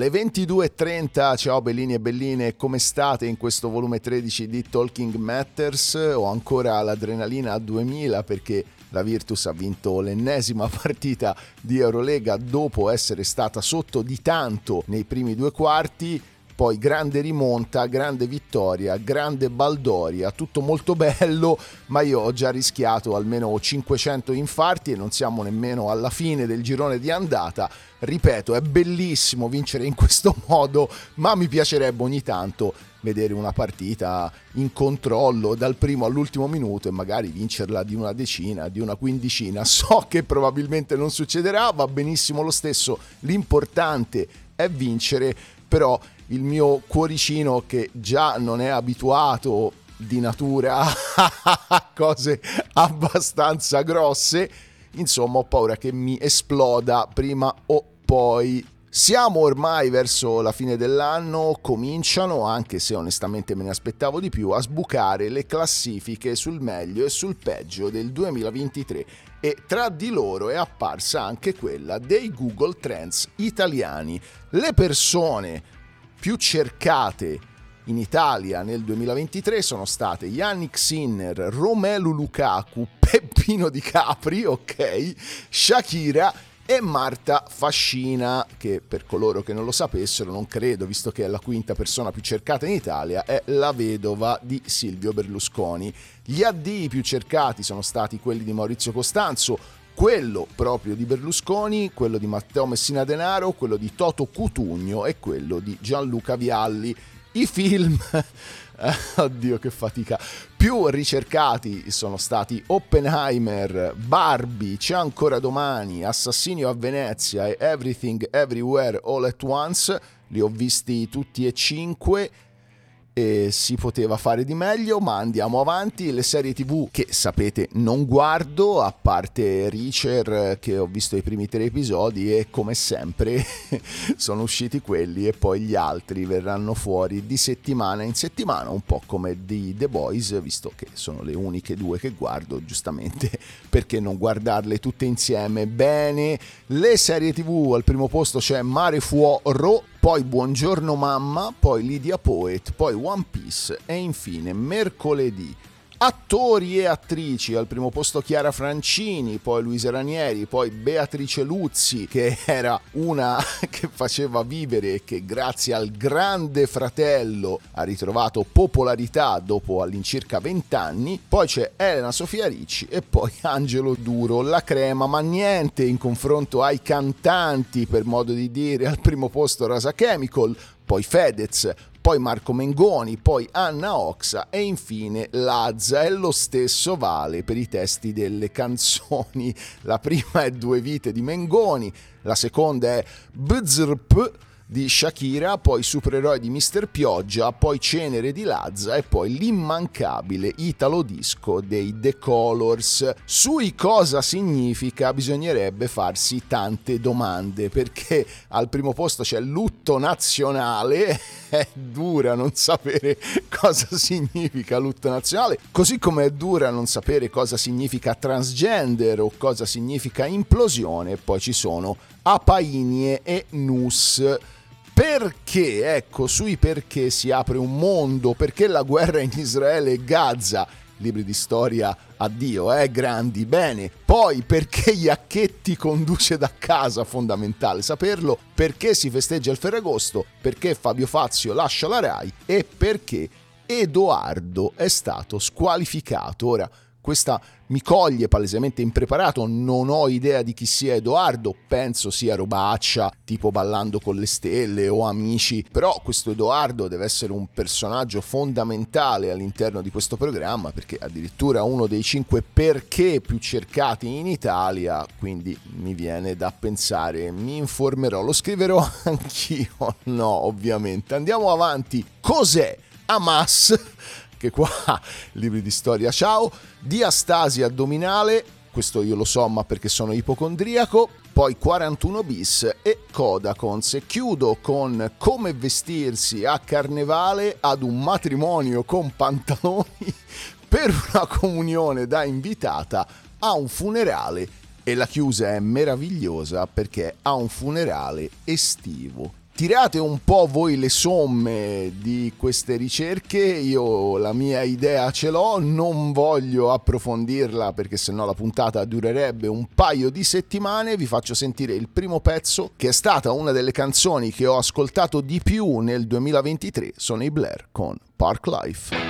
Le 22.30, ciao bellini e belline, come state in questo volume 13 di Talking Matters? Ho ancora l'adrenalina a 2000 perché la Virtus ha vinto l'ennesima partita di Eurolega dopo essere stata sotto di tanto nei primi due quarti poi grande rimonta, grande vittoria, grande baldoria, tutto molto bello, ma io ho già rischiato almeno 500 infarti e non siamo nemmeno alla fine del girone di andata. Ripeto, è bellissimo vincere in questo modo, ma mi piacerebbe ogni tanto vedere una partita in controllo dal primo all'ultimo minuto e magari vincerla di una decina, di una quindicina. So che probabilmente non succederà, va benissimo lo stesso, l'importante è vincere, però il mio cuoricino che già non è abituato di natura a cose abbastanza grosse, insomma ho paura che mi esploda prima o poi. Siamo ormai verso la fine dell'anno, cominciano, anche se onestamente me ne aspettavo di più, a sbucare le classifiche sul meglio e sul peggio del 2023 e tra di loro è apparsa anche quella dei Google Trends italiani. Le persone più cercate in Italia nel 2023 sono state Yannick Sinner, Romelu Lukaku, Peppino Di Capri, ok, Shakira e Marta Fascina, che per coloro che non lo sapessero, non credo, visto che è la quinta persona più cercata in Italia, è la vedova di Silvio Berlusconi. Gli addii più cercati sono stati quelli di Maurizio Costanzo, quello proprio di Berlusconi, quello di Matteo Messina Denaro, quello di Toto Cutugno e quello di Gianluca Vialli. I film, oddio che fatica, più ricercati sono stati Oppenheimer, Barbie, C'è ancora domani, Assassinio a Venezia e Everything Everywhere All at Once. Li ho visti tutti e cinque e si poteva fare di meglio, ma andiamo avanti. Le serie TV che sapete non guardo, a parte Reacher che ho visto i primi tre episodi e come sempre sono usciti quelli e poi gli altri verranno fuori di settimana in settimana, un po' come di The Boys, visto che sono le uniche due che guardo, giustamente perché non guardarle tutte insieme bene. Le serie TV al primo posto c'è Mare Fuoro poi Buongiorno Mamma, poi Lydia Poet, poi One Piece e infine mercoledì Attori e attrici, al primo posto Chiara Francini, poi Luisa Ranieri, poi Beatrice Luzzi, che era una che faceva vivere e che grazie al grande fratello ha ritrovato popolarità dopo all'incirca 20 anni, poi c'è Elena Sofia Ricci e poi Angelo Duro, la crema, ma niente in confronto ai cantanti, per modo di dire, al primo posto Rasa Chemical, poi Fedez, poi Marco Mengoni, poi Anna Oxa e infine Lazza e lo stesso vale per i testi delle canzoni. La prima è Due vite di Mengoni, la seconda è Bzrp di Shakira, poi Supereroi di Mr. Pioggia, poi Cenere di Lazza e poi l'immancabile Italo Disco dei The Colors. Sui cosa significa bisognerebbe farsi tante domande perché al primo posto c'è lutto nazionale, è dura non sapere cosa significa lutto nazionale, così come è dura non sapere cosa significa transgender o cosa significa implosione, poi ci sono Apainie e Nus perché, ecco, sui perché si apre un mondo, perché la guerra in Israele e Gaza, libri di storia addio, eh, grandi, bene. Poi perché Iacchetti conduce da casa, fondamentale saperlo, perché si festeggia il Ferragosto, perché Fabio Fazio lascia la RAI e perché Edoardo è stato squalificato. Ora, questa mi coglie palesemente impreparato, non ho idea di chi sia Edoardo, penso sia robaccia, tipo ballando con le stelle o amici, però questo Edoardo deve essere un personaggio fondamentale all'interno di questo programma perché addirittura uno dei cinque perché più cercati in Italia, quindi mi viene da pensare, mi informerò, lo scriverò anch'io, no ovviamente, andiamo avanti, cos'è Hamas? Che qua libri di storia, ciao diastasi addominale, questo io lo so ma perché sono ipocondriaco, poi 41 bis e Codacons. E chiudo con come vestirsi a carnevale ad un matrimonio con pantaloni per una comunione da invitata a un funerale. E la chiusa è meravigliosa perché a un funerale estivo tirate un po' voi le somme di queste ricerche, io la mia idea ce l'ho, non voglio approfondirla perché sennò la puntata durerebbe un paio di settimane, vi faccio sentire il primo pezzo che è stata una delle canzoni che ho ascoltato di più nel 2023, sono i Blair con Park Life.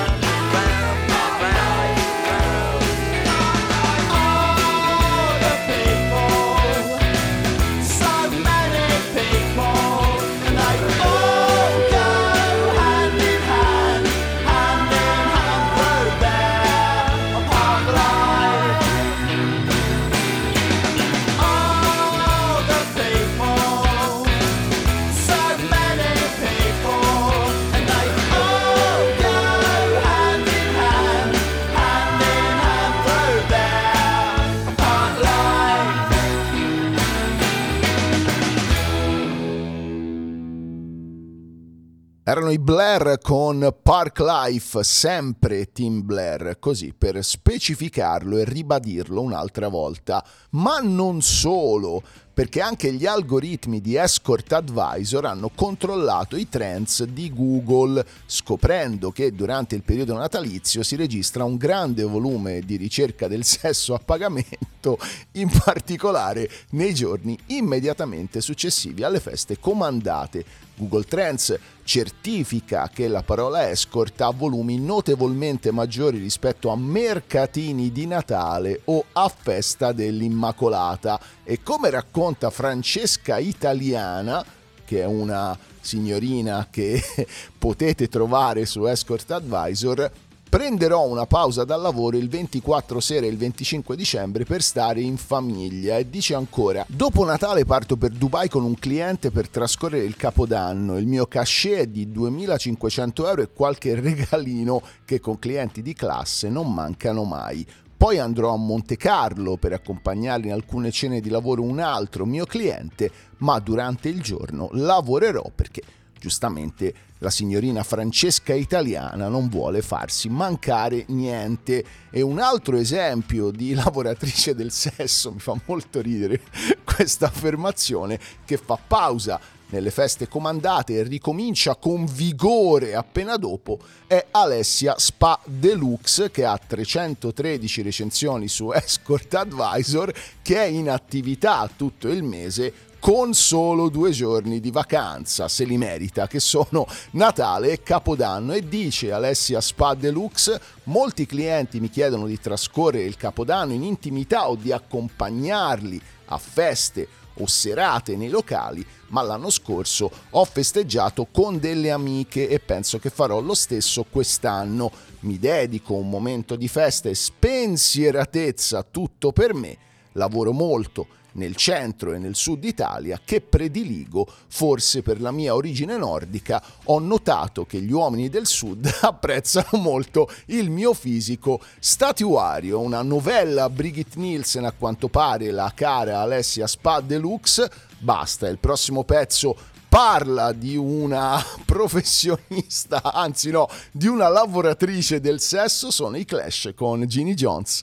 Erano i Blair con Park Life, sempre Team Blair, così per specificarlo e ribadirlo un'altra volta. Ma non solo, perché anche gli algoritmi di Escort Advisor hanno controllato i trends di Google, scoprendo che durante il periodo natalizio si registra un grande volume di ricerca del sesso a pagamento, in particolare nei giorni immediatamente successivi alle feste comandate Google Trends certifica che la parola escort ha volumi notevolmente maggiori rispetto a mercatini di Natale o a festa dell'Immacolata. E come racconta Francesca Italiana, che è una signorina che potete trovare su Escort Advisor, Prenderò una pausa dal lavoro il 24 sera e il 25 dicembre per stare in famiglia e dice ancora Dopo Natale parto per Dubai con un cliente per trascorrere il capodanno. Il mio cachet è di 2500 euro e qualche regalino che con clienti di classe non mancano mai. Poi andrò a Monte Carlo per accompagnare in alcune cene di lavoro un altro mio cliente, ma durante il giorno lavorerò perché giustamente la signorina Francesca italiana non vuole farsi mancare niente. E un altro esempio di lavoratrice del sesso, mi fa molto ridere questa affermazione, che fa pausa nelle feste comandate e ricomincia con vigore appena dopo è Alessia Spa Deluxe che ha 313 recensioni su Escort Advisor che è in attività tutto il mese con solo due giorni di vacanza, se li merita, che sono Natale e Capodanno. E dice Alessia Spa Deluxe, molti clienti mi chiedono di trascorrere il Capodanno in intimità o di accompagnarli a feste o serate nei locali, ma l'anno scorso ho festeggiato con delle amiche e penso che farò lo stesso quest'anno. Mi dedico un momento di festa e spensieratezza tutto per me, lavoro molto nel centro e nel sud Italia che prediligo, forse per la mia origine nordica, ho notato che gli uomini del sud apprezzano molto il mio fisico statuario. Una novella Brigitte Nielsen, a quanto pare la cara Alessia Spa Deluxe. Basta, il prossimo pezzo parla di una professionista, anzi no, di una lavoratrice del sesso, sono i Clash con Ginny Jones.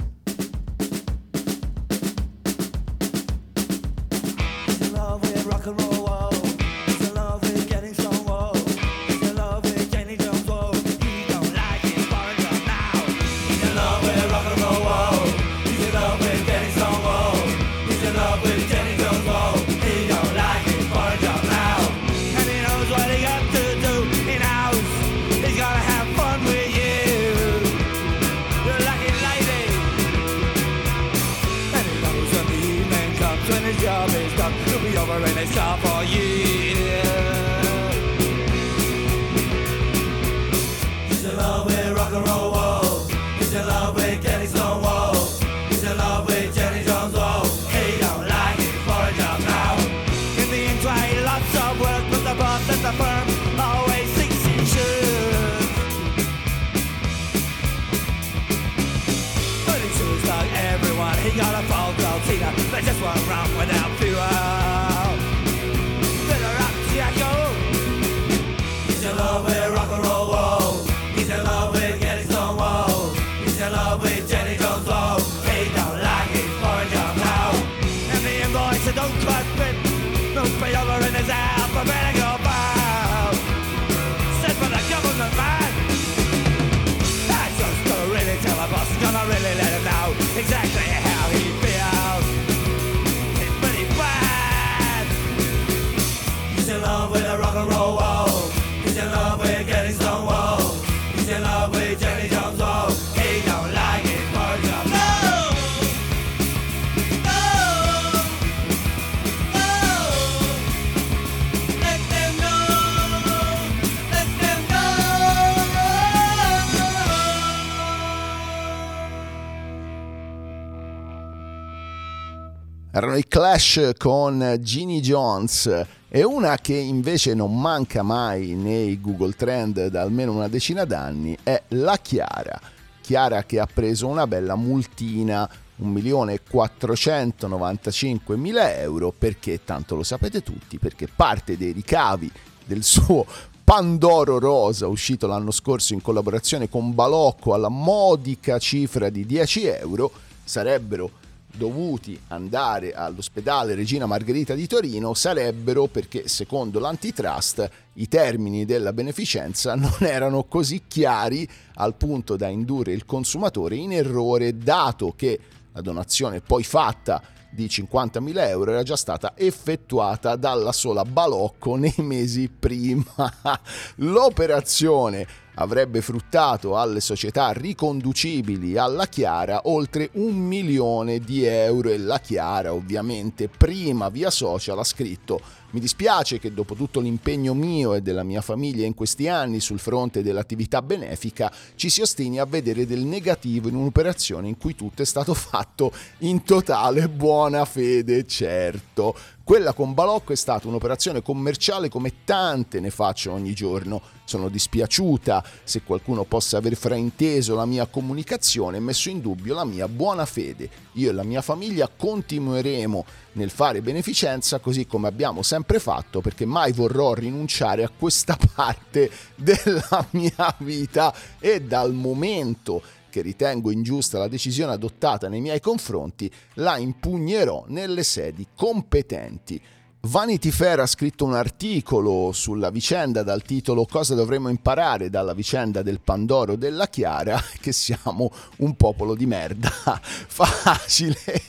around without Erano i Clash con Ginny Jones e una che invece non manca mai nei Google Trend da almeno una decina d'anni è la Chiara. Chiara che ha preso una bella multina 1.495.000 euro perché, tanto lo sapete tutti, perché parte dei ricavi del suo Pandoro Rosa uscito l'anno scorso in collaborazione con Balocco alla modica cifra di 10 euro sarebbero dovuti andare all'ospedale Regina Margherita di Torino sarebbero perché secondo l'antitrust i termini della beneficenza non erano così chiari al punto da indurre il consumatore in errore dato che la donazione poi fatta di 50.000 euro era già stata effettuata dalla sola Balocco nei mesi prima. L'operazione avrebbe fruttato alle società riconducibili alla Chiara oltre un milione di euro e la Chiara ovviamente prima via social ha scritto mi dispiace che dopo tutto l'impegno mio e della mia famiglia in questi anni sul fronte dell'attività benefica ci si ostini a vedere del negativo in un'operazione in cui tutto è stato fatto in totale buona fede, certo. Quella con Balocco è stata un'operazione commerciale come tante ne faccio ogni giorno. Sono dispiaciuta se qualcuno possa aver frainteso la mia comunicazione e messo in dubbio la mia buona fede. Io e la mia famiglia continueremo nel fare beneficenza così come abbiamo sempre fatto perché mai vorrò rinunciare a questa parte della mia vita e dal momento che ritengo ingiusta la decisione adottata nei miei confronti, la impugnerò nelle sedi competenti. Vanity Fair ha scritto un articolo sulla vicenda dal titolo Cosa dovremmo imparare dalla vicenda del Pandoro della Chiara, che siamo un popolo di merda. Facile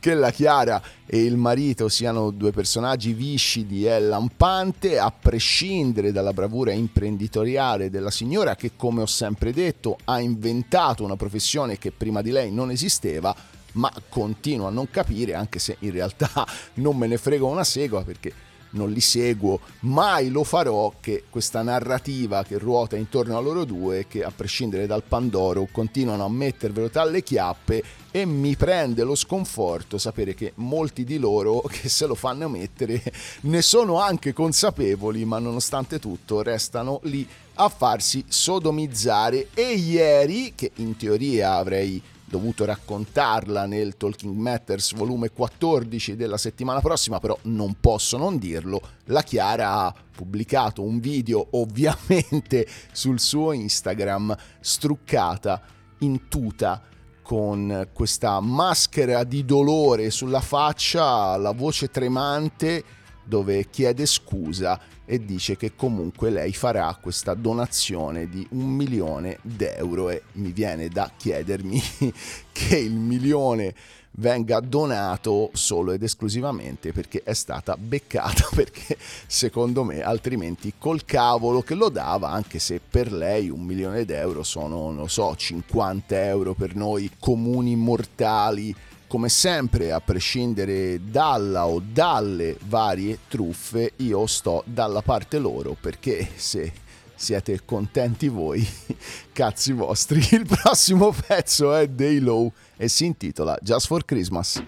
che la Chiara e il marito siano due personaggi viscidi e lampante, a prescindere dalla bravura imprenditoriale della signora che, come ho sempre detto, ha inventato una professione che prima di lei non esisteva ma continuo a non capire, anche se in realtà non me ne frego una segua perché non li seguo, mai lo farò che questa narrativa che ruota intorno a loro due, che a prescindere dal Pandoro continuano a mettervelo tra le chiappe e mi prende lo sconforto sapere che molti di loro che se lo fanno mettere ne sono anche consapevoli, ma nonostante tutto restano lì a farsi sodomizzare. E ieri, che in teoria avrei dovuto raccontarla nel Talking Matters volume 14 della settimana prossima, però non posso non dirlo, la Chiara ha pubblicato un video ovviamente sul suo Instagram struccata in tuta con questa maschera di dolore sulla faccia, la voce tremante dove chiede scusa e dice che comunque lei farà questa donazione di un milione d'euro e mi viene da chiedermi che il milione venga donato solo ed esclusivamente perché è stata beccata perché secondo me altrimenti col cavolo che lo dava anche se per lei un milione d'euro sono non so 50 euro per noi comuni mortali come sempre, a prescindere dalla o dalle varie truffe, io sto dalla parte loro perché se siete contenti voi, cazzi vostri. Il prossimo pezzo è Day Low e si intitola Just for Christmas.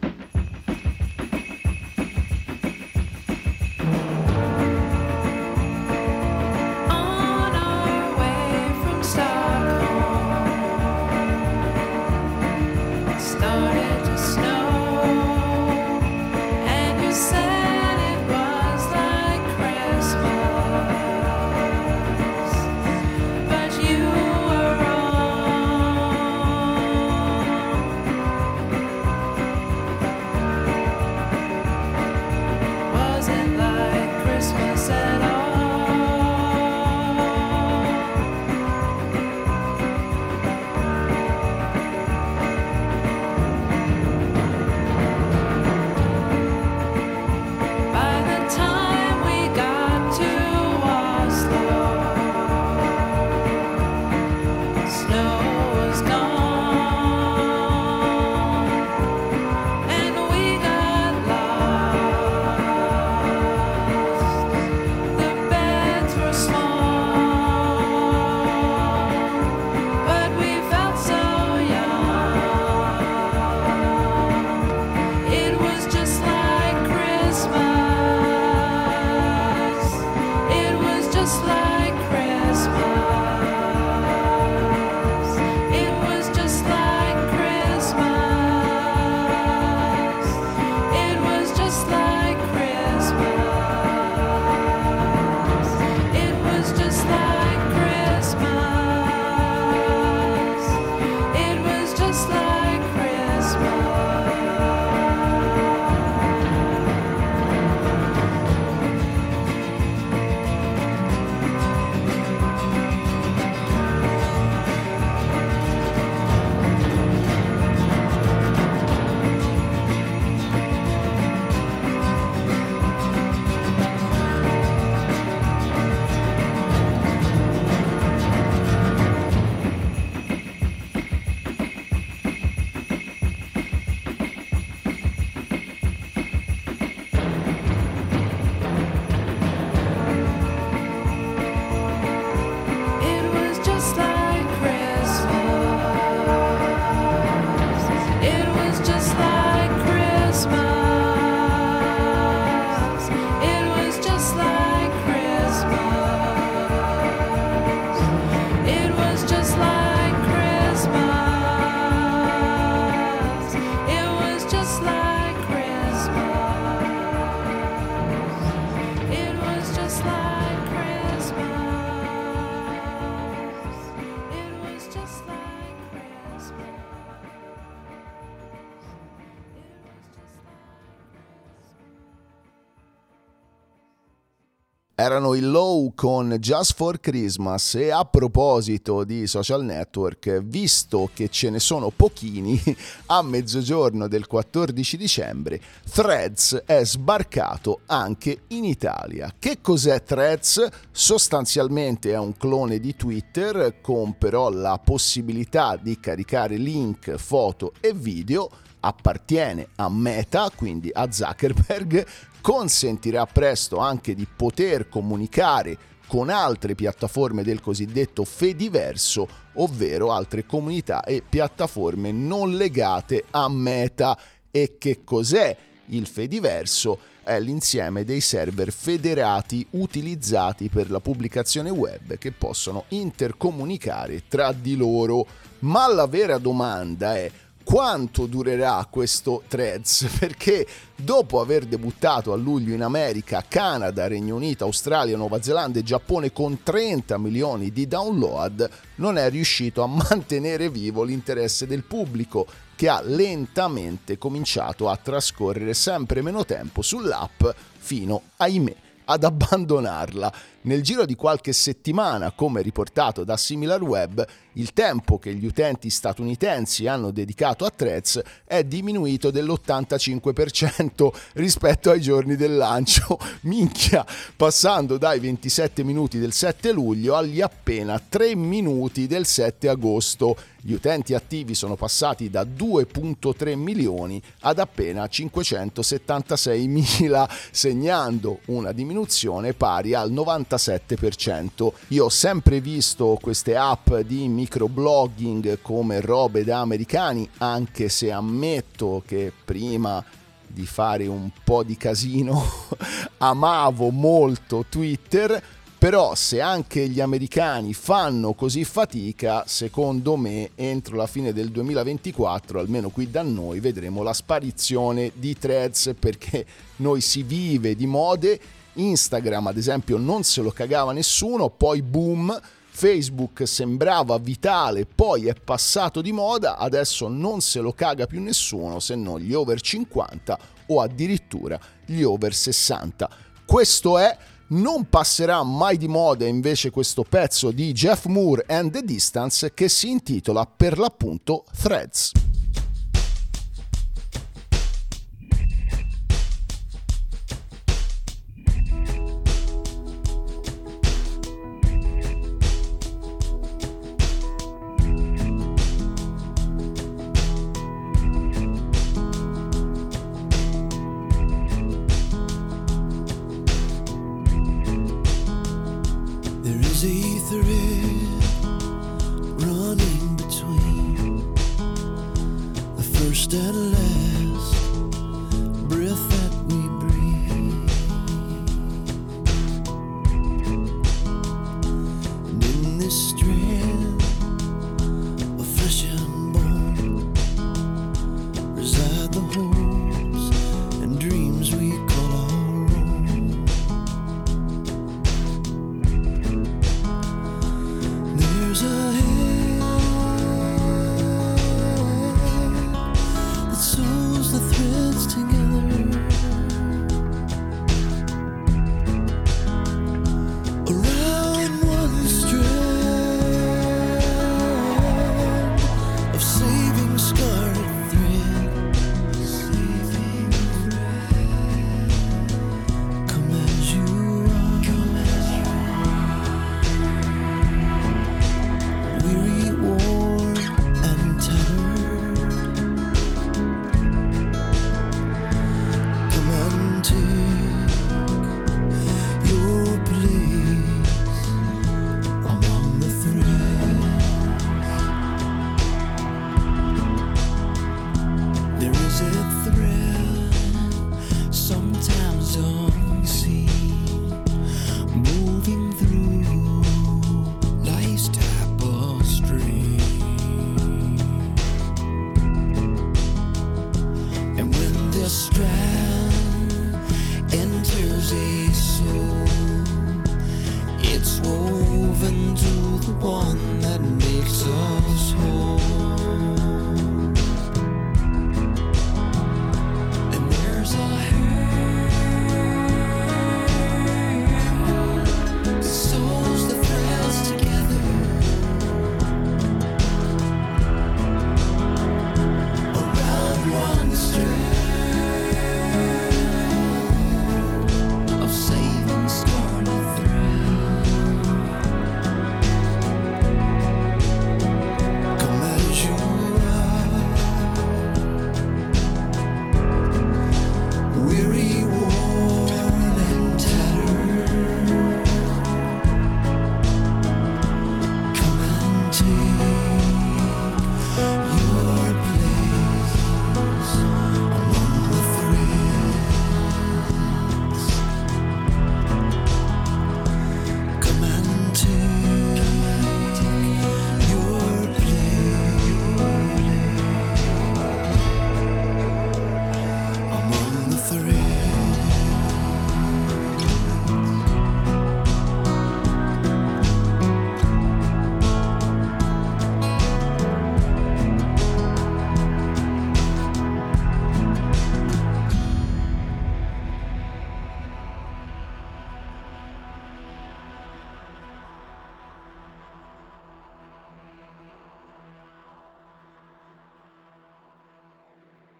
Erano i Low con Just for Christmas e a proposito di social network, visto che ce ne sono pochini, a mezzogiorno del 14 dicembre Threads è sbarcato anche in Italia. Che cos'è Threads? Sostanzialmente è un clone di Twitter con però la possibilità di caricare link, foto e video appartiene a Meta, quindi a Zuckerberg, consentirà presto anche di poter comunicare con altre piattaforme del cosiddetto Fediverso, ovvero altre comunità e piattaforme non legate a Meta. E che cos'è il Fediverso? È l'insieme dei server federati utilizzati per la pubblicazione web che possono intercomunicare tra di loro. Ma la vera domanda è quanto durerà questo threads perché dopo aver debuttato a luglio in America, Canada, Regno Unito, Australia, Nuova Zelanda e Giappone con 30 milioni di download, non è riuscito a mantenere vivo l'interesse del pubblico che ha lentamente cominciato a trascorrere sempre meno tempo sull'app fino, ahimè, ad abbandonarla. Nel giro di qualche settimana, come riportato da SimilarWeb, il tempo che gli utenti statunitensi hanno dedicato a Threads è diminuito dell'85% rispetto ai giorni del lancio. Minchia, passando dai 27 minuti del 7 luglio agli appena 3 minuti del 7 agosto. Gli utenti attivi sono passati da 2.3 milioni ad appena 576 mila, segnando una diminuzione pari al 97%. Io ho sempre visto queste app di microblogging come robe da americani, anche se ammetto che prima di fare un po' di casino amavo molto Twitter, però se anche gli americani fanno così fatica, secondo me entro la fine del 2024, almeno qui da noi, vedremo la sparizione di threads perché noi si vive di mode, Instagram ad esempio non se lo cagava nessuno, poi boom, Facebook sembrava vitale, poi è passato di moda, adesso non se lo caga più nessuno se non gli over 50 o addirittura gli over 60. Questo è non passerà mai di moda invece questo pezzo di Jeff Moore and the Distance che si intitola per l'appunto Threads.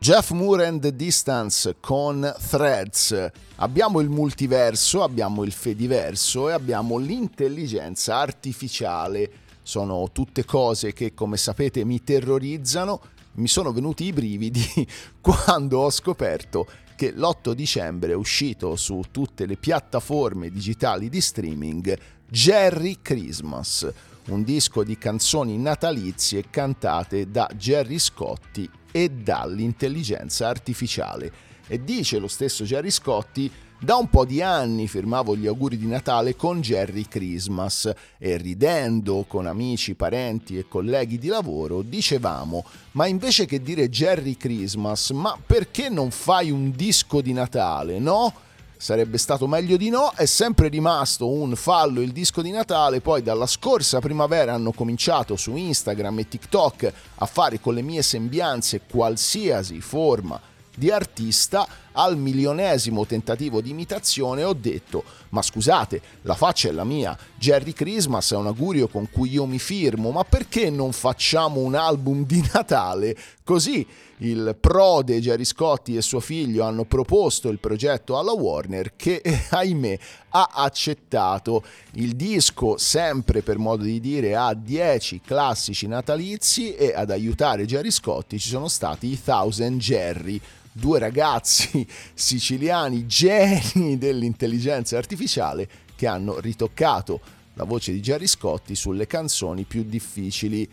Jeff Moore and the Distance con Threads. Abbiamo il multiverso, abbiamo il fediverso e abbiamo l'intelligenza artificiale. Sono tutte cose che, come sapete, mi terrorizzano. Mi sono venuti i brividi quando ho scoperto che l'8 dicembre è uscito su tutte le piattaforme digitali di streaming Jerry Christmas, un disco di canzoni natalizie cantate da Jerry Scotti e dall'intelligenza artificiale. E dice lo stesso Jerry Scotti, da un po' di anni firmavo gli auguri di Natale con Jerry Christmas e ridendo con amici, parenti e colleghi di lavoro dicevamo, ma invece che dire Jerry Christmas, ma perché non fai un disco di Natale, no? Sarebbe stato meglio di no, è sempre rimasto un fallo il disco di Natale, poi dalla scorsa primavera hanno cominciato su Instagram e TikTok a fare con le mie sembianze qualsiasi forma di artista al milionesimo tentativo di imitazione ho detto ma scusate la faccia è la mia Jerry Christmas è un augurio con cui io mi firmo ma perché non facciamo un album di Natale così il prode Jerry Scotti e suo figlio hanno proposto il progetto alla Warner che ahimè ha accettato. Il disco sempre per modo di dire ha 10 classici natalizi e ad aiutare Jerry Scotti ci sono stati i Thousand Jerry due ragazzi siciliani geni dell'intelligenza artificiale che hanno ritoccato la voce di Jerry Scotti sulle canzoni più difficili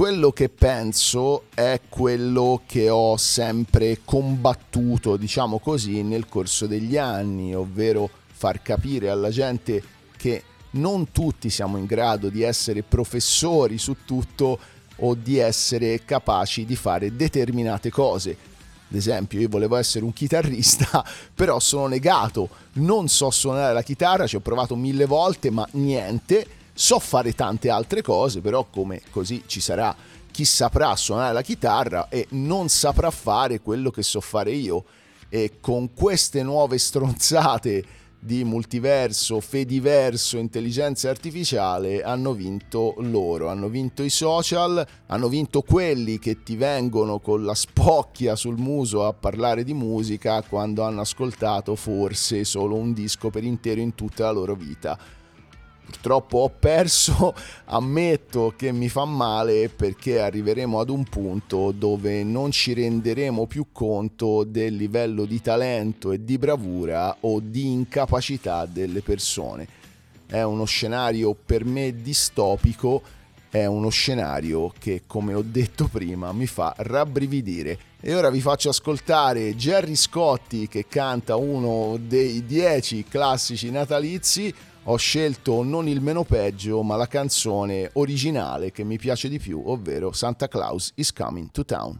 quello che penso è quello che ho sempre combattuto, diciamo così, nel corso degli anni, ovvero far capire alla gente che non tutti siamo in grado di essere professori su tutto o di essere capaci di fare determinate cose. Ad esempio, io volevo essere un chitarrista, però sono negato, non so suonare la chitarra, ci ho provato mille volte, ma niente so fare tante altre cose, però come così ci sarà chi saprà suonare la chitarra e non saprà fare quello che so fare io. E con queste nuove stronzate di multiverso, fediverso, intelligenza artificiale hanno vinto loro, hanno vinto i social, hanno vinto quelli che ti vengono con la spocchia sul muso a parlare di musica quando hanno ascoltato forse solo un disco per intero in tutta la loro vita purtroppo ho perso, ammetto che mi fa male perché arriveremo ad un punto dove non ci renderemo più conto del livello di talento e di bravura o di incapacità delle persone. È uno scenario per me distopico, è uno scenario che, come ho detto prima, mi fa rabbrividire. E ora vi faccio ascoltare Jerry Scotti che canta uno dei dieci classici natalizi ho scelto non il meno peggio, ma la canzone originale che mi piace di più, ovvero Santa Claus is Coming to Town.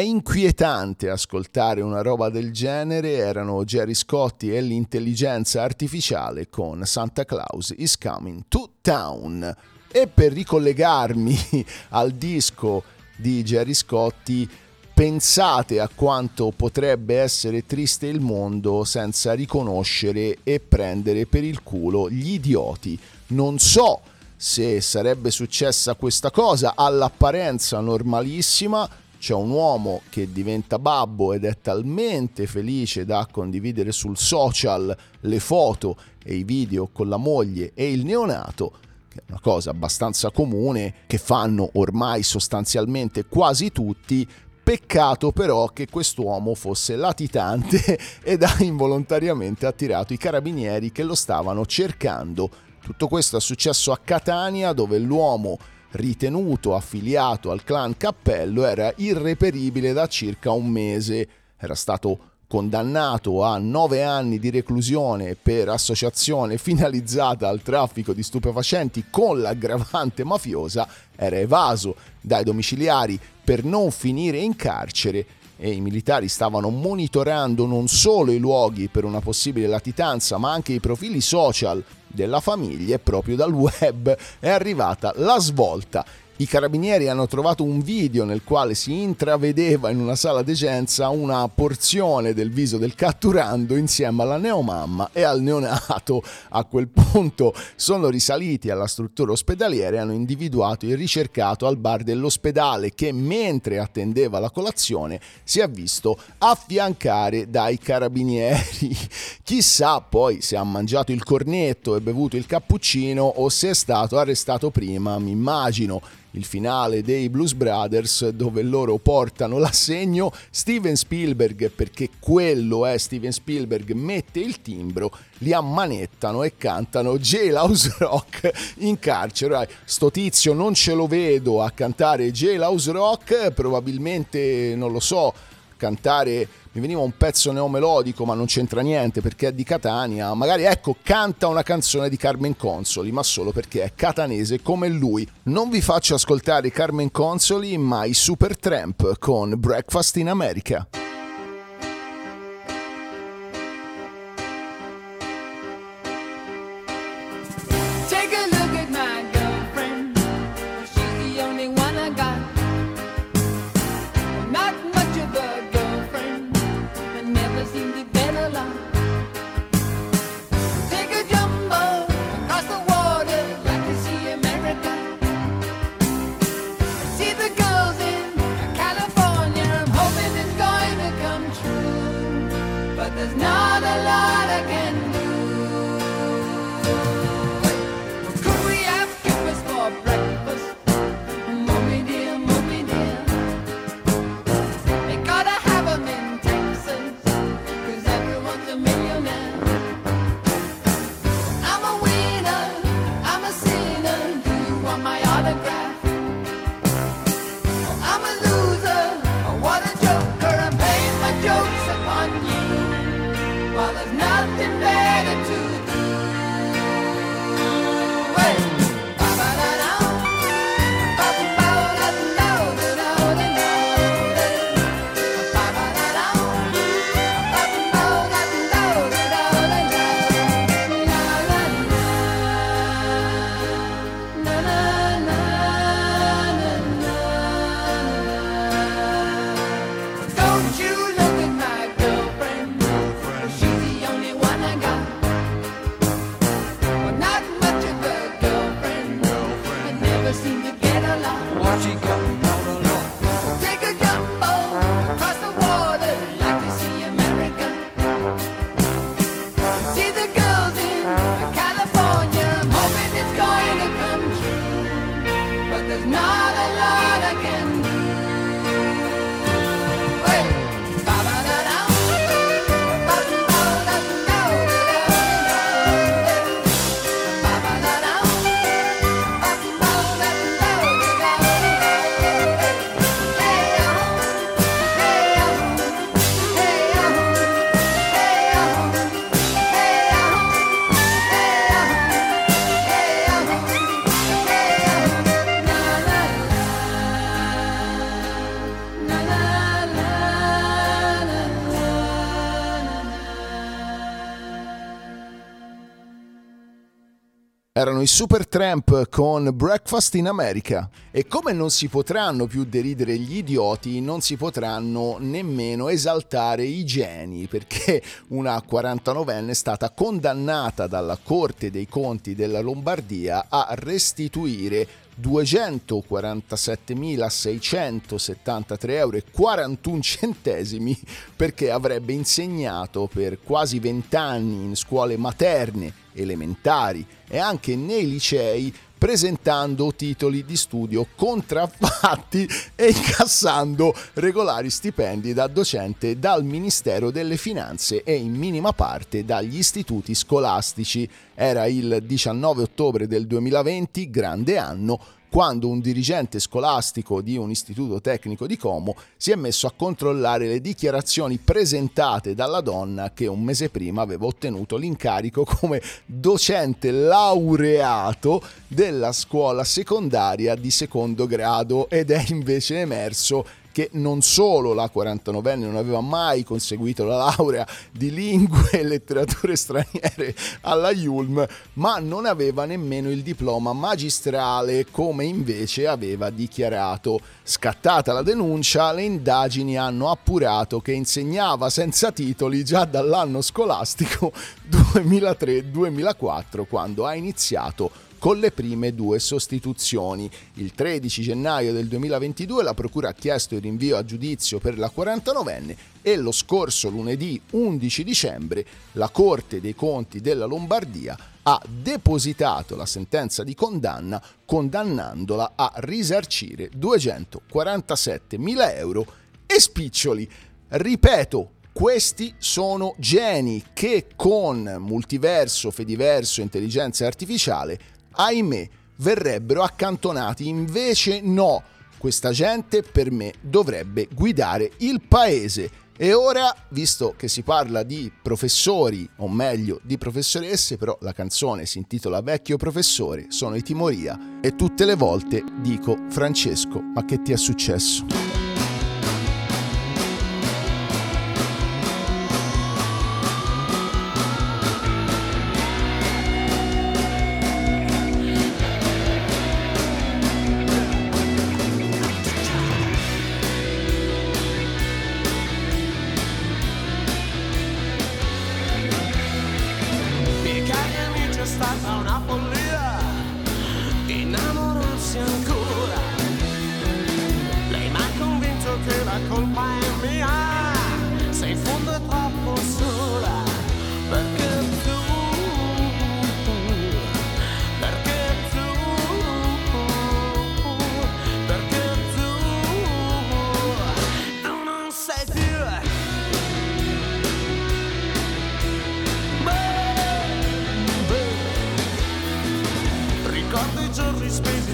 Inquietante ascoltare una roba del genere, erano Jerry Scotti e l'intelligenza artificiale con Santa Claus is Coming to Town. E per ricollegarmi al disco di Jerry Scotti, pensate a quanto potrebbe essere triste il mondo senza riconoscere e prendere per il culo gli idioti. Non so se sarebbe successa questa cosa, all'apparenza normalissima, c'è un uomo che diventa babbo ed è talmente felice da condividere sul social le foto e i video con la moglie e il neonato, che è una cosa abbastanza comune, che fanno ormai sostanzialmente quasi tutti, Peccato però che quest'uomo fosse latitante ed ha involontariamente attirato i carabinieri che lo stavano cercando. Tutto questo è successo a Catania dove l'uomo ritenuto affiliato al clan Cappello, era irreperibile da circa un mese. Era stato condannato a nove anni di reclusione per associazione finalizzata al traffico di stupefacenti con l'aggravante mafiosa, era evaso dai domiciliari per non finire in carcere e i militari stavano monitorando non solo i luoghi per una possibile latitanza, ma anche i profili social della famiglia e proprio dal web è arrivata la svolta i carabinieri hanno trovato un video nel quale si intravedeva in una sala decenza una porzione del viso del catturando insieme alla neomamma e al neonato. A quel punto sono risaliti alla struttura ospedaliera e hanno individuato il ricercato al bar dell'ospedale che mentre attendeva la colazione si è visto affiancare dai carabinieri. Chissà poi se ha mangiato il cornetto e bevuto il cappuccino o se è stato arrestato prima, mi immagino il finale dei Blues Brothers dove loro portano l'assegno. Steven Spielberg perché quello è Steven Spielberg mette il timbro li ammanettano e cantano Jailhouse Rock in carcere. Sto tizio non ce lo vedo a cantare Jailhouse Rock probabilmente non lo so cantare mi veniva un pezzo neomelodico ma non c'entra niente perché è di Catania, magari ecco canta una canzone di Carmen Consoli ma solo perché è catanese come lui. Non vi faccio ascoltare Carmen Consoli ma i Super Tramp con Breakfast in America. Erano i Supertramp con Breakfast in America. E come non si potranno più deridere gli idioti, non si potranno nemmeno esaltare i geni, perché una 49enne è stata condannata dalla Corte dei Conti della Lombardia a restituire 247.673 euro 41 centesimi perché avrebbe insegnato per quasi 20 anni in scuole materne, elementari e anche nei licei presentando titoli di studio contraffatti e incassando regolari stipendi da docente dal Ministero delle Finanze e in minima parte dagli istituti scolastici. Era il 19 ottobre del 2020, grande anno, quando un dirigente scolastico di un istituto tecnico di Como si è messo a controllare le dichiarazioni presentate dalla donna che un mese prima aveva ottenuto l'incarico come docente laureato della scuola secondaria di secondo grado ed è invece emerso che non solo la 49enne non aveva mai conseguito la laurea di lingue e letterature straniere alla Yulm, ma non aveva nemmeno il diploma magistrale come invece aveva dichiarato. Scattata la denuncia, le indagini hanno appurato che insegnava senza titoli già dall'anno scolastico 2003-2004 quando ha iniziato con le prime due sostituzioni. Il 13 gennaio del 2022 la Procura ha chiesto il rinvio a giudizio per la 49enne e lo scorso lunedì 11 dicembre la Corte dei Conti della Lombardia ha depositato la sentenza di condanna condannandola a risarcire 247.000 euro e spiccioli. Ripeto, questi sono geni che con multiverso, fediverso, intelligenza artificiale ahimè, verrebbero accantonati. Invece no, questa gente per me dovrebbe guidare il paese. E ora, visto che si parla di professori, o meglio di professoresse, però la canzone si intitola Vecchio professore, sono i Timoria e tutte le volte dico Francesco, ma che ti è successo?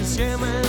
insieme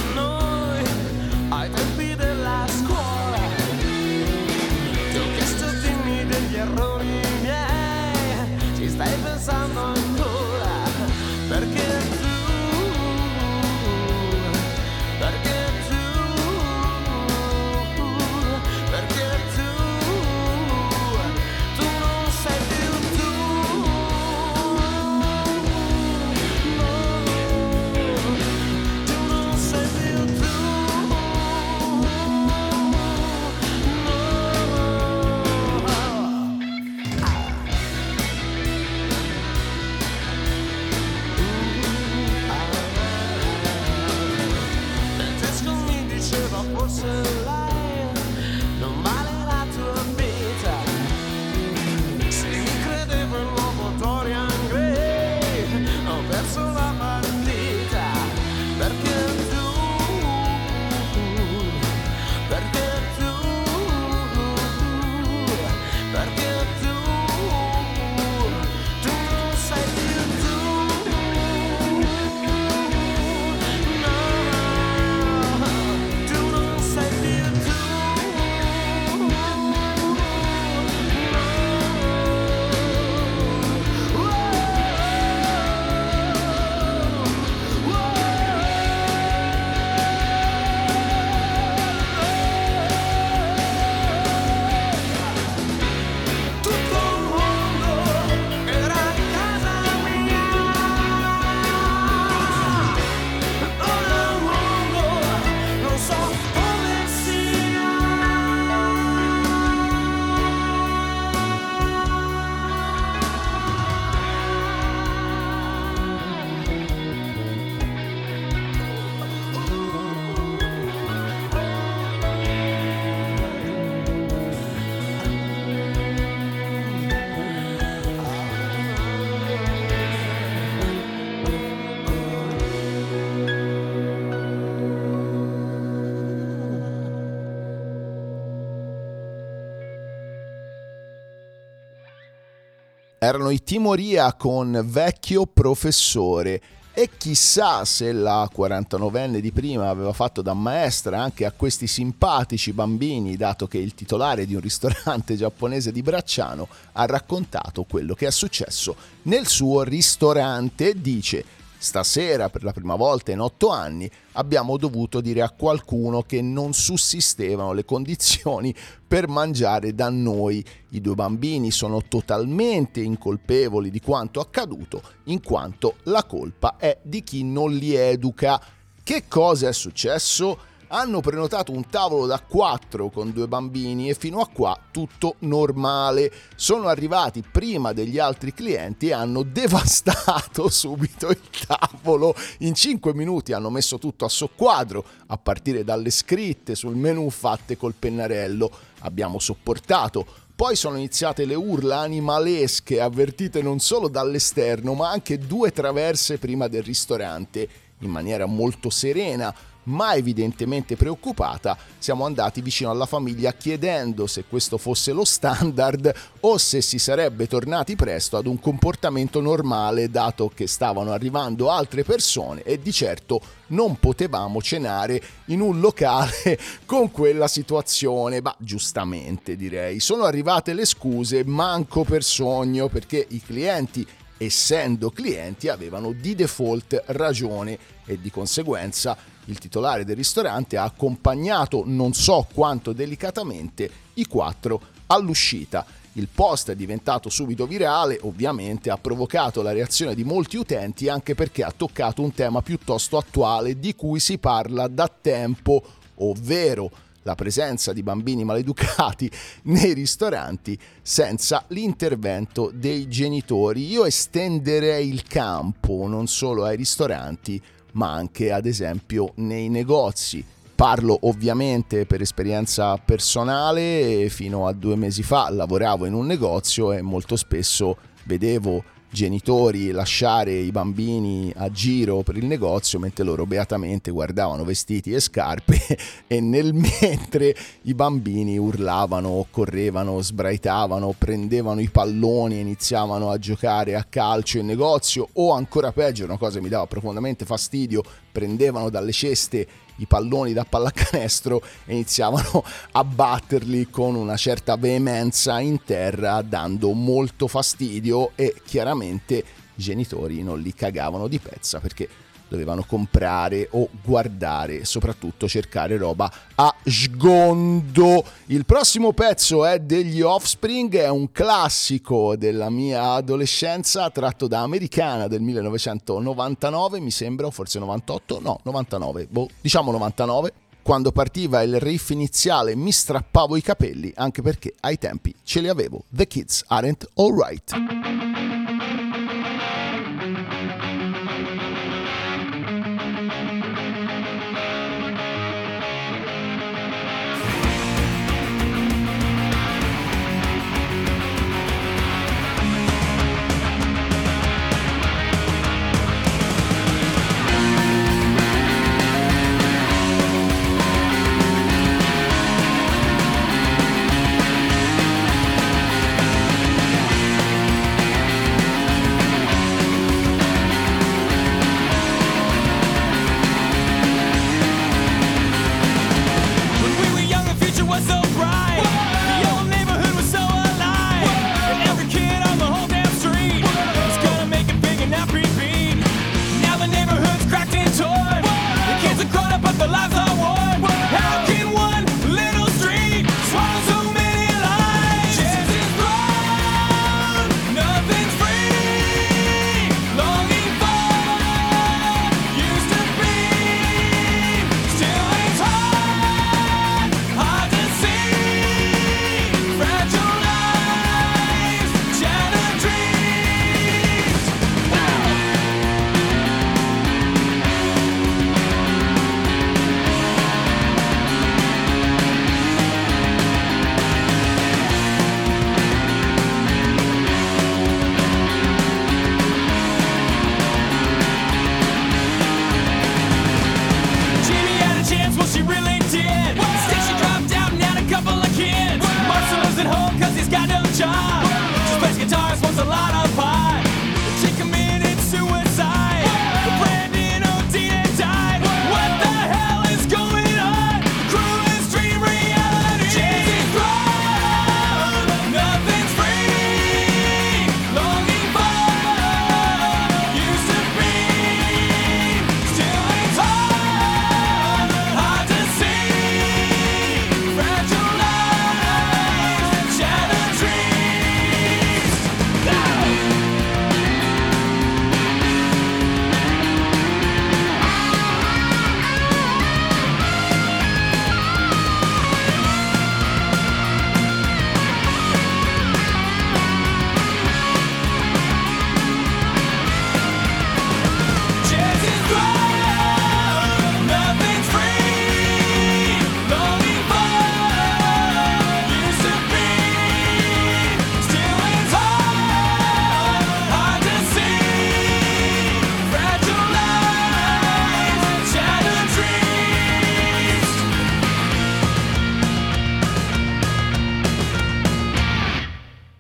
Erano i Timoria con Vecchio Professore e chissà se la 49enne di prima aveva fatto da maestra anche a questi simpatici bambini, dato che il titolare di un ristorante giapponese di Bracciano ha raccontato quello che è successo nel suo ristorante. Dice Stasera, per la prima volta in otto anni, abbiamo dovuto dire a qualcuno che non sussistevano le condizioni per mangiare da noi. I due bambini sono totalmente incolpevoli di quanto accaduto, in quanto la colpa è di chi non li educa. Che cosa è successo? Hanno prenotato un tavolo da 4 con due bambini e fino a qua tutto normale. Sono arrivati prima degli altri clienti e hanno devastato subito il tavolo. In 5 minuti hanno messo tutto a soqquadro, a partire dalle scritte sul menu fatte col pennarello. Abbiamo sopportato. Poi sono iniziate le urla animalesche avvertite non solo dall'esterno ma anche due traverse prima del ristorante. In maniera molto serena ma evidentemente preoccupata, siamo andati vicino alla famiglia chiedendo se questo fosse lo standard o se si sarebbe tornati presto ad un comportamento normale dato che stavano arrivando altre persone e di certo non potevamo cenare in un locale con quella situazione, ma giustamente direi. Sono arrivate le scuse, manco per sogno, perché i clienti essendo clienti avevano di default ragione e di conseguenza il titolare del ristorante ha accompagnato non so quanto delicatamente i quattro all'uscita. Il post è diventato subito virale, ovviamente ha provocato la reazione di molti utenti anche perché ha toccato un tema piuttosto attuale di cui si parla da tempo, ovvero la presenza di bambini maleducati nei ristoranti senza l'intervento dei genitori. Io estenderei il campo non solo ai ristoranti, ma anche ad esempio nei negozi. Parlo ovviamente per esperienza personale, fino a due mesi fa lavoravo in un negozio e molto spesso vedevo genitori lasciare i bambini a giro per il negozio mentre loro beatamente guardavano vestiti e scarpe e nel mentre i bambini urlavano, correvano, sbraitavano, prendevano i palloni e iniziavano a giocare a calcio in negozio o ancora peggio, una cosa che mi dava profondamente fastidio, prendevano dalle ceste i palloni da pallacanestro e iniziavano a batterli con una certa veemenza in terra dando molto fastidio e chiaramente i genitori non li cagavano di pezza perché dovevano comprare o guardare, soprattutto cercare roba a sgondo. Il prossimo pezzo è degli Offspring, è un classico della mia adolescenza tratto da Americana del 1999, mi sembra, o forse 98, no, 99, boh, diciamo 99 quando partiva il riff iniziale mi strappavo i capelli anche perché ai tempi ce li avevo. The Kids Aren't Alright.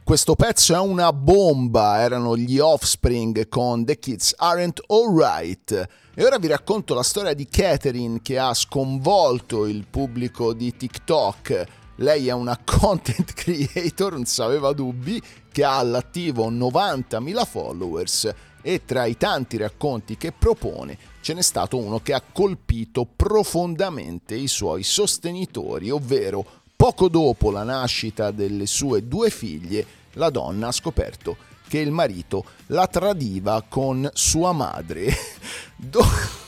Questo pezzo è una bomba, erano gli Offspring con The Kids Aren't Alright. E ora vi racconto la storia di Catherine che ha sconvolto il pubblico di TikTok. Lei è una content creator, non aveva dubbi, che ha all'attivo 90.000 followers e tra i tanti racconti che propone ce n'è stato uno che ha colpito profondamente i suoi sostenitori, ovvero poco dopo la nascita delle sue due figlie la donna ha scoperto che il marito la tradiva con sua madre. Do-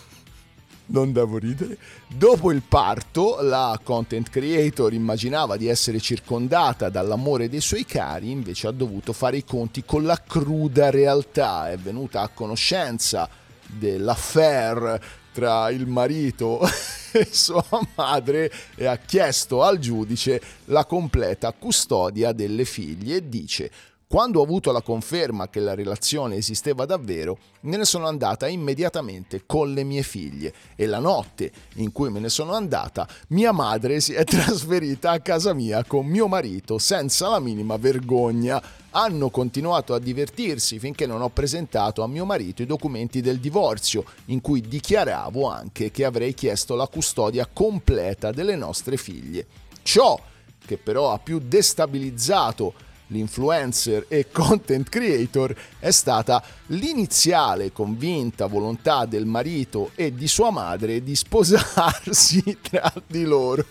non devo ridere. Dopo il parto, la content creator immaginava di essere circondata dall'amore dei suoi cari, invece ha dovuto fare i conti con la cruda realtà. È venuta a conoscenza dell'affair tra il marito e sua madre e ha chiesto al giudice la completa custodia delle figlie e dice quando ho avuto la conferma che la relazione esisteva davvero, me ne sono andata immediatamente con le mie figlie e la notte in cui me ne sono andata, mia madre si è trasferita a casa mia con mio marito senza la minima vergogna. Hanno continuato a divertirsi finché non ho presentato a mio marito i documenti del divorzio, in cui dichiaravo anche che avrei chiesto la custodia completa delle nostre figlie. Ciò che però ha più destabilizzato l'influencer e content creator è stata l'iniziale convinta volontà del marito e di sua madre di sposarsi tra di loro.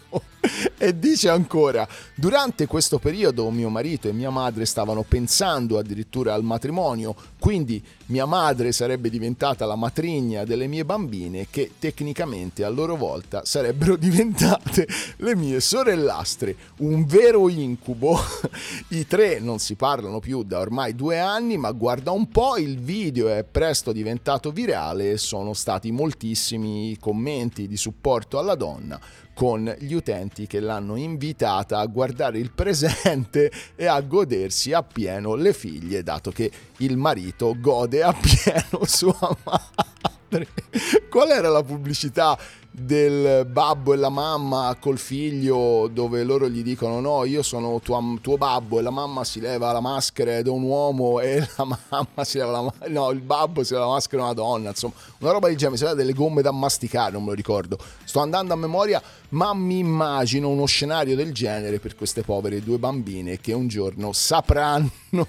E dice ancora, durante questo periodo mio marito e mia madre stavano pensando addirittura al matrimonio, quindi mia madre sarebbe diventata la matrigna delle mie bambine che tecnicamente a loro volta sarebbero diventate le mie sorellastre, un vero incubo. I tre non si parlano più da ormai due anni, ma guarda un po', il video è presto diventato virale e sono stati moltissimi commenti di supporto alla donna con gli utenti che l'hanno invitata a guardare il presente e a godersi appieno le figlie, dato che il marito gode appieno sua madre. Qual era la pubblicità del babbo e la mamma col figlio dove loro gli dicono no io sono tua, tuo babbo e la mamma si leva la maschera ed è un uomo e la mamma si leva la maschera no il babbo si leva la maschera è una donna insomma una roba di genere mi sembra delle gomme da masticare non me lo ricordo. Sto andando a memoria ma mi immagino uno scenario del genere per queste povere due bambine che un giorno sapranno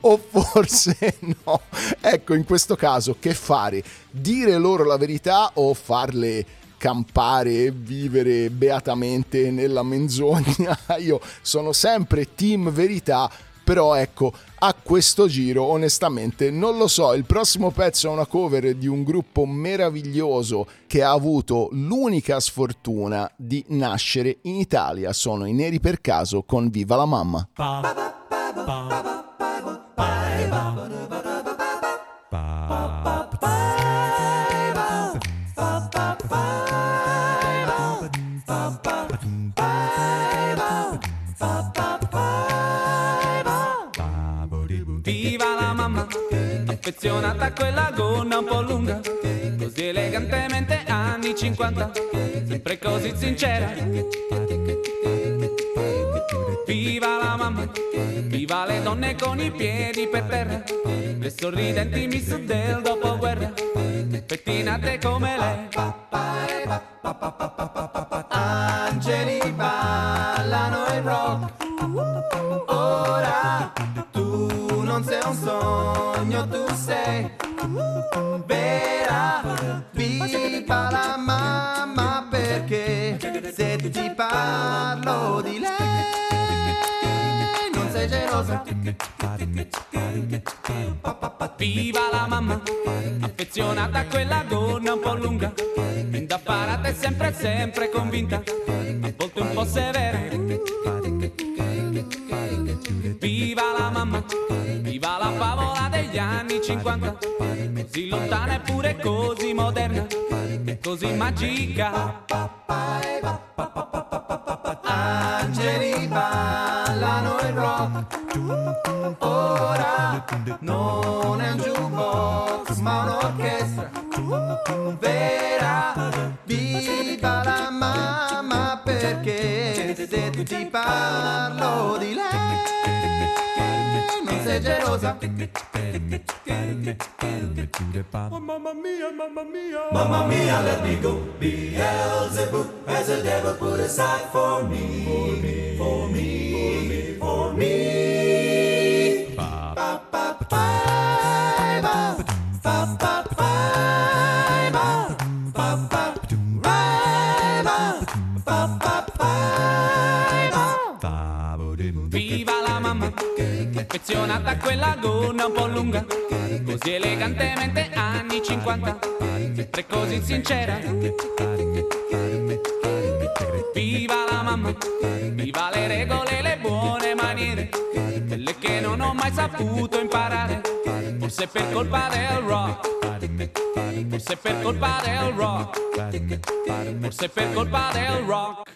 o forse no. Ecco in questo caso che fare dire loro la verità o farle campare e vivere beatamente nella menzogna. Io sono sempre team verità, però ecco, a questo giro onestamente non lo so, il prossimo pezzo è una cover di un gruppo meraviglioso che ha avuto l'unica sfortuna di nascere in Italia, sono i Neri per caso con Viva la mamma. Ba, ba, ba, affezionata a quella gonna un po' lunga, così elegantemente anni 50, sempre così sincera. Viva la mamma, viva le donne con i piedi per terra, le sorridenti miss del dopoguerra, pettinate come lei. Gelosa. Viva la mamma, affezionata a quella donna un po' lunga, indaffarata e sempre, sempre convinta, a volte un po' severa. Viva la mamma, viva la favola degli anni 50, così lontana eppure così moderna, così magica. Angeli ballano il rock, ora non è un jukebox ma un'orchestra vera. Viva la mamma perché se ti parlo di lei sei gelosa. Oh, mamma mia, mamma mia. Mamma mia, let me go. Beelzebub has a devil put aside for me. For me, for me, for me. Ba, ba, ba, ba, ba, ba, ba, ba, affezionata a quella gonna un po' lunga, così elegantemente anni 50, sempre così sincera. Viva la mamma, viva le regole e le buone maniere, quelle che non ho mai saputo imparare, forse per colpa del rock. Forse per colpa del rock. Forse per colpa del rock.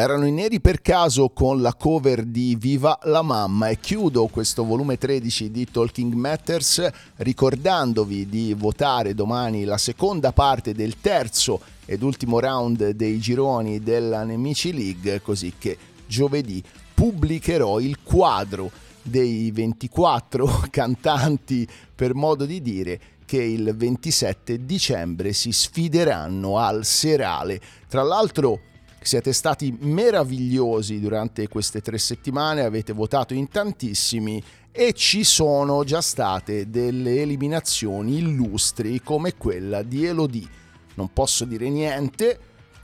Erano i neri per caso con la cover di Viva la mamma e chiudo questo volume 13 di Talking Matters ricordandovi di votare domani la seconda parte del terzo ed ultimo round dei gironi della Nemici League così che giovedì pubblicherò il quadro dei 24 cantanti per modo di dire che il 27 dicembre si sfideranno al serale. Tra l'altro siete stati meravigliosi durante queste tre settimane, avete votato in tantissimi e ci sono già state delle eliminazioni illustri come quella di Elodie. Non posso dire niente,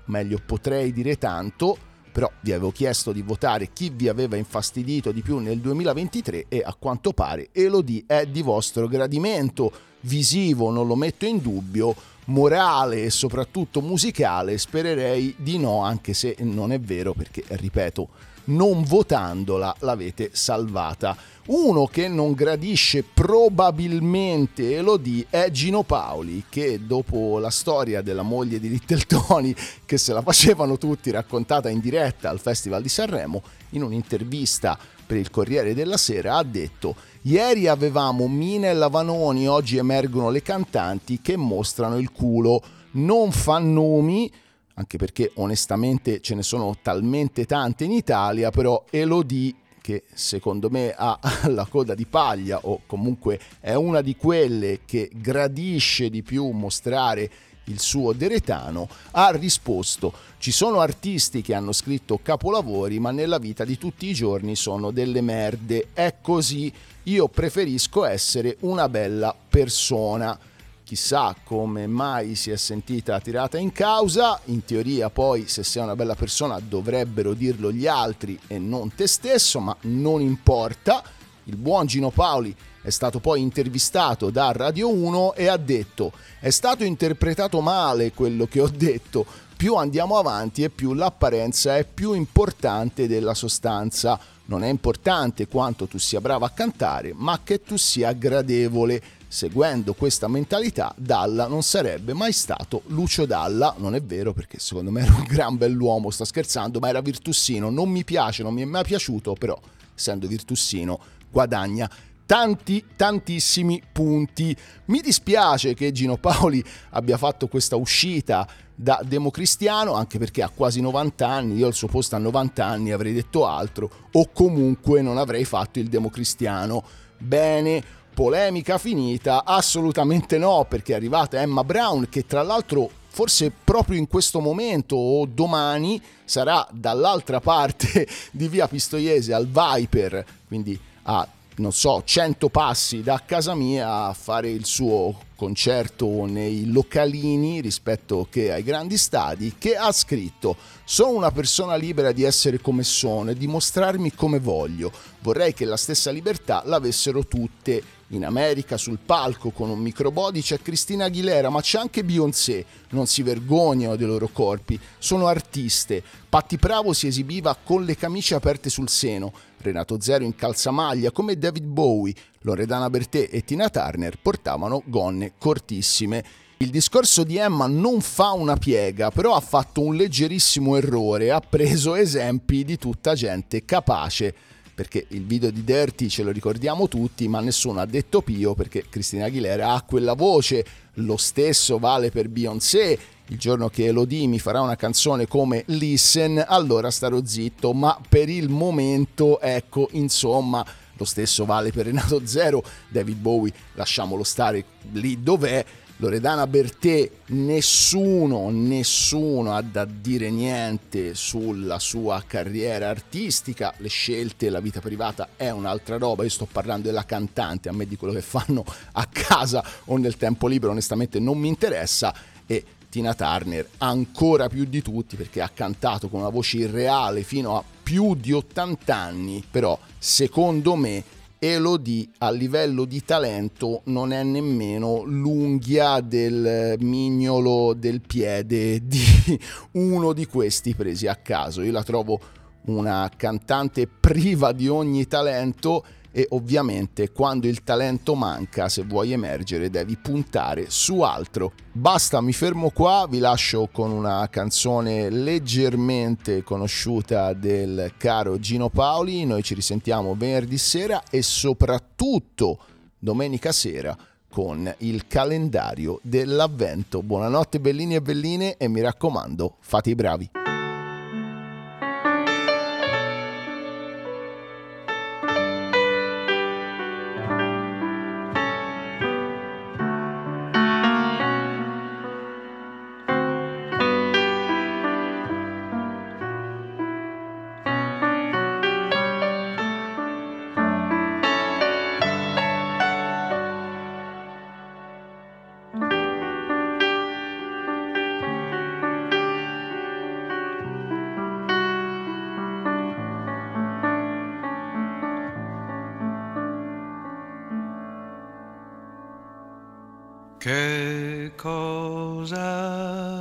meglio potrei dire tanto, però vi avevo chiesto di votare chi vi aveva infastidito di più nel 2023 e a quanto pare Elodie è di vostro gradimento visivo, non lo metto in dubbio, morale e soprattutto musicale, spererei di no, anche se non è vero perché, ripeto, non votandola l'avete salvata. Uno che non gradisce probabilmente Elodie è Gino Paoli, che dopo la storia della moglie di Little Tony, che se la facevano tutti raccontata in diretta al Festival di Sanremo, in un'intervista per il Corriere della Sera ha detto Ieri avevamo Mina e Lavanoni, oggi emergono le cantanti che mostrano il culo. Non fa nomi, anche perché onestamente ce ne sono talmente tante in Italia, però Elodie che secondo me ha la coda di paglia o comunque è una di quelle che gradisce di più mostrare il suo deretano, ha risposto ci sono artisti che hanno scritto capolavori ma nella vita di tutti i giorni sono delle merde, è così, io preferisco essere una bella persona. Chissà come mai si è sentita tirata in causa, in teoria poi se sei una bella persona dovrebbero dirlo gli altri e non te stesso, ma non importa. Il buon Gino Paoli è stato poi intervistato da Radio 1 e ha detto è stato interpretato male quello che ho detto, più andiamo avanti e più l'apparenza è più importante della sostanza. Non è importante quanto tu sia bravo a cantare, ma che tu sia gradevole. Seguendo questa mentalità, Dalla non sarebbe mai stato Lucio Dalla. Non è vero perché secondo me era un gran bell'uomo, sto scherzando, ma era Virtussino. Non mi piace, non mi è mai piaciuto, però essendo Virtussino guadagna tanti tantissimi punti. Mi dispiace che Gino Paoli abbia fatto questa uscita da democristiano, anche perché ha quasi 90 anni, io al suo posto a 90 anni avrei detto altro, o comunque non avrei fatto il democristiano. Bene, polemica finita? Assolutamente no, perché è arrivata Emma Brown, che tra l'altro forse proprio in questo momento o domani sarà dall'altra parte di via Pistoiese al Viper, quindi a non so, 100 passi da casa mia a fare il suo concerto nei localini rispetto che ai grandi stadi, che ha scritto sono una persona libera di essere come sono e di mostrarmi come voglio. Vorrei che la stessa libertà l'avessero tutte. In America sul palco con un microbody c'è Cristina Aguilera, ma c'è anche Beyoncé. Non si vergognano dei loro corpi, sono artiste. Patti Bravo si esibiva con le camicie aperte sul seno. Renato Zero in calzamaglia come David Bowie, Loredana Bertè e Tina Turner portavano gonne cortissime. Il discorso di Emma non fa una piega, però ha fatto un leggerissimo errore, ha preso esempi di tutta gente capace perché il video di Dirty ce lo ricordiamo tutti, ma nessuno ha detto Pio perché Cristina Aguilera ha quella voce, lo stesso vale per Beyoncé. Il giorno che Elodie mi farà una canzone come Listen, allora starò zitto, ma per il momento, ecco, insomma, lo stesso vale per Renato Zero, David Bowie lasciamolo stare lì dov'è, Loredana Bertè, nessuno, nessuno ha da dire niente sulla sua carriera artistica, le scelte, la vita privata è un'altra roba, io sto parlando della cantante, a me di quello che fanno a casa o nel tempo libero onestamente non mi interessa. E Tina Turner ancora più di tutti perché ha cantato con una voce irreale fino a più di 80 anni, però secondo me Elodie a livello di talento non è nemmeno l'unghia del mignolo del piede di uno di questi presi a caso. Io la trovo una cantante priva di ogni talento e ovviamente quando il talento manca, se vuoi emergere, devi puntare su altro. Basta, mi fermo qua, vi lascio con una canzone leggermente conosciuta del caro Gino Paoli, noi ci risentiamo venerdì sera e soprattutto domenica sera con il calendario dell'avvento. Buonanotte bellini e belline e mi raccomando, fate i bravi.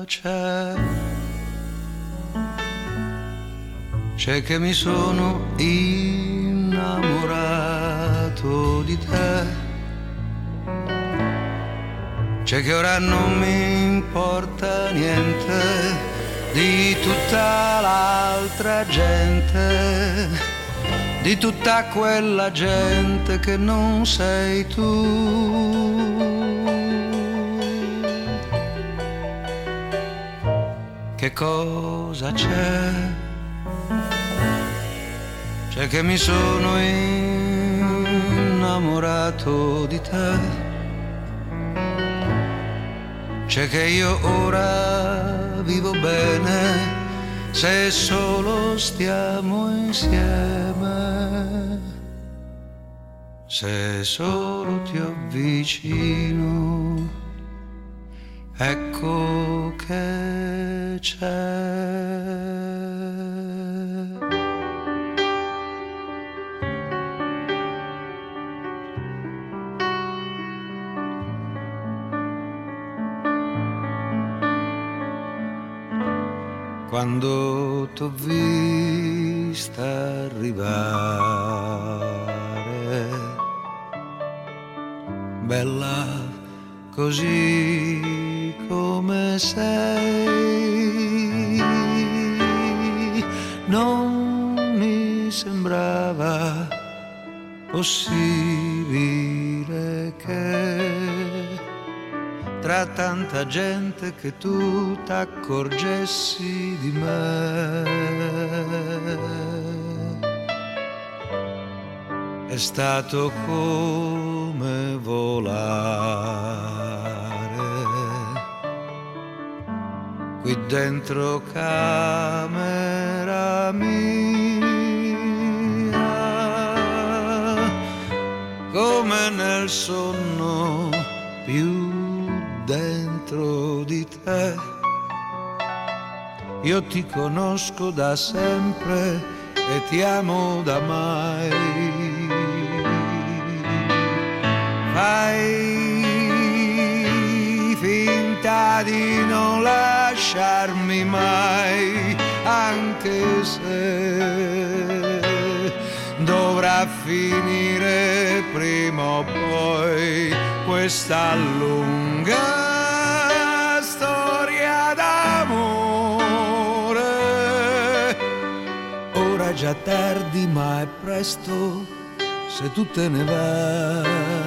C'è? C'è che mi sono innamorato di te. C'è che ora non mi importa niente di tutta l'altra gente, di tutta quella gente che non sei tu. Che cosa c'è? C'è che mi sono innamorato di te. C'è che io ora vivo bene se solo stiamo insieme. Se solo ti avvicino ecco che c'è. Quando t'ho vista arrivare, bella così come sei. Non mi sembrava possibile che tra tanta gente che tu t'accorgessi di me. È stato come volare qui dentro camera mia, come nel sonno più dentro di te. Io ti conosco da sempre e ti amo da mai. Fai finta di non lasciarmi mai, anche se dovrà finire prima o poi questa lunga storia d'amore. Ora è già tardi, ma è presto se tu te ne vai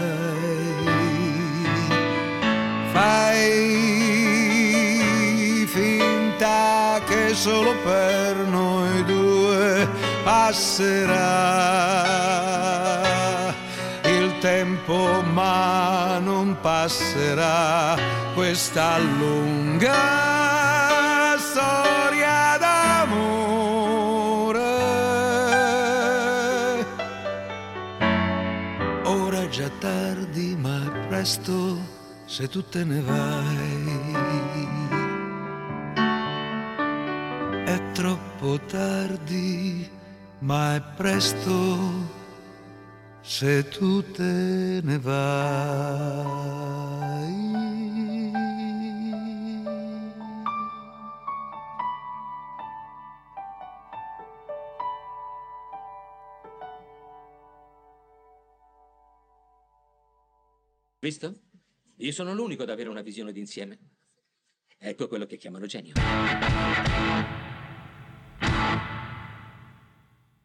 fai solo per noi due passerà tempo, ma non passerà questa lunga storia d'amore. Ora è già tardi, ma è presto se tu te ne vai. Troppo tardi, ma è presto se tu te ne vai. Visto? Io sono l'unico ad avere una visione d'insieme. Ecco quello che chiamano genio.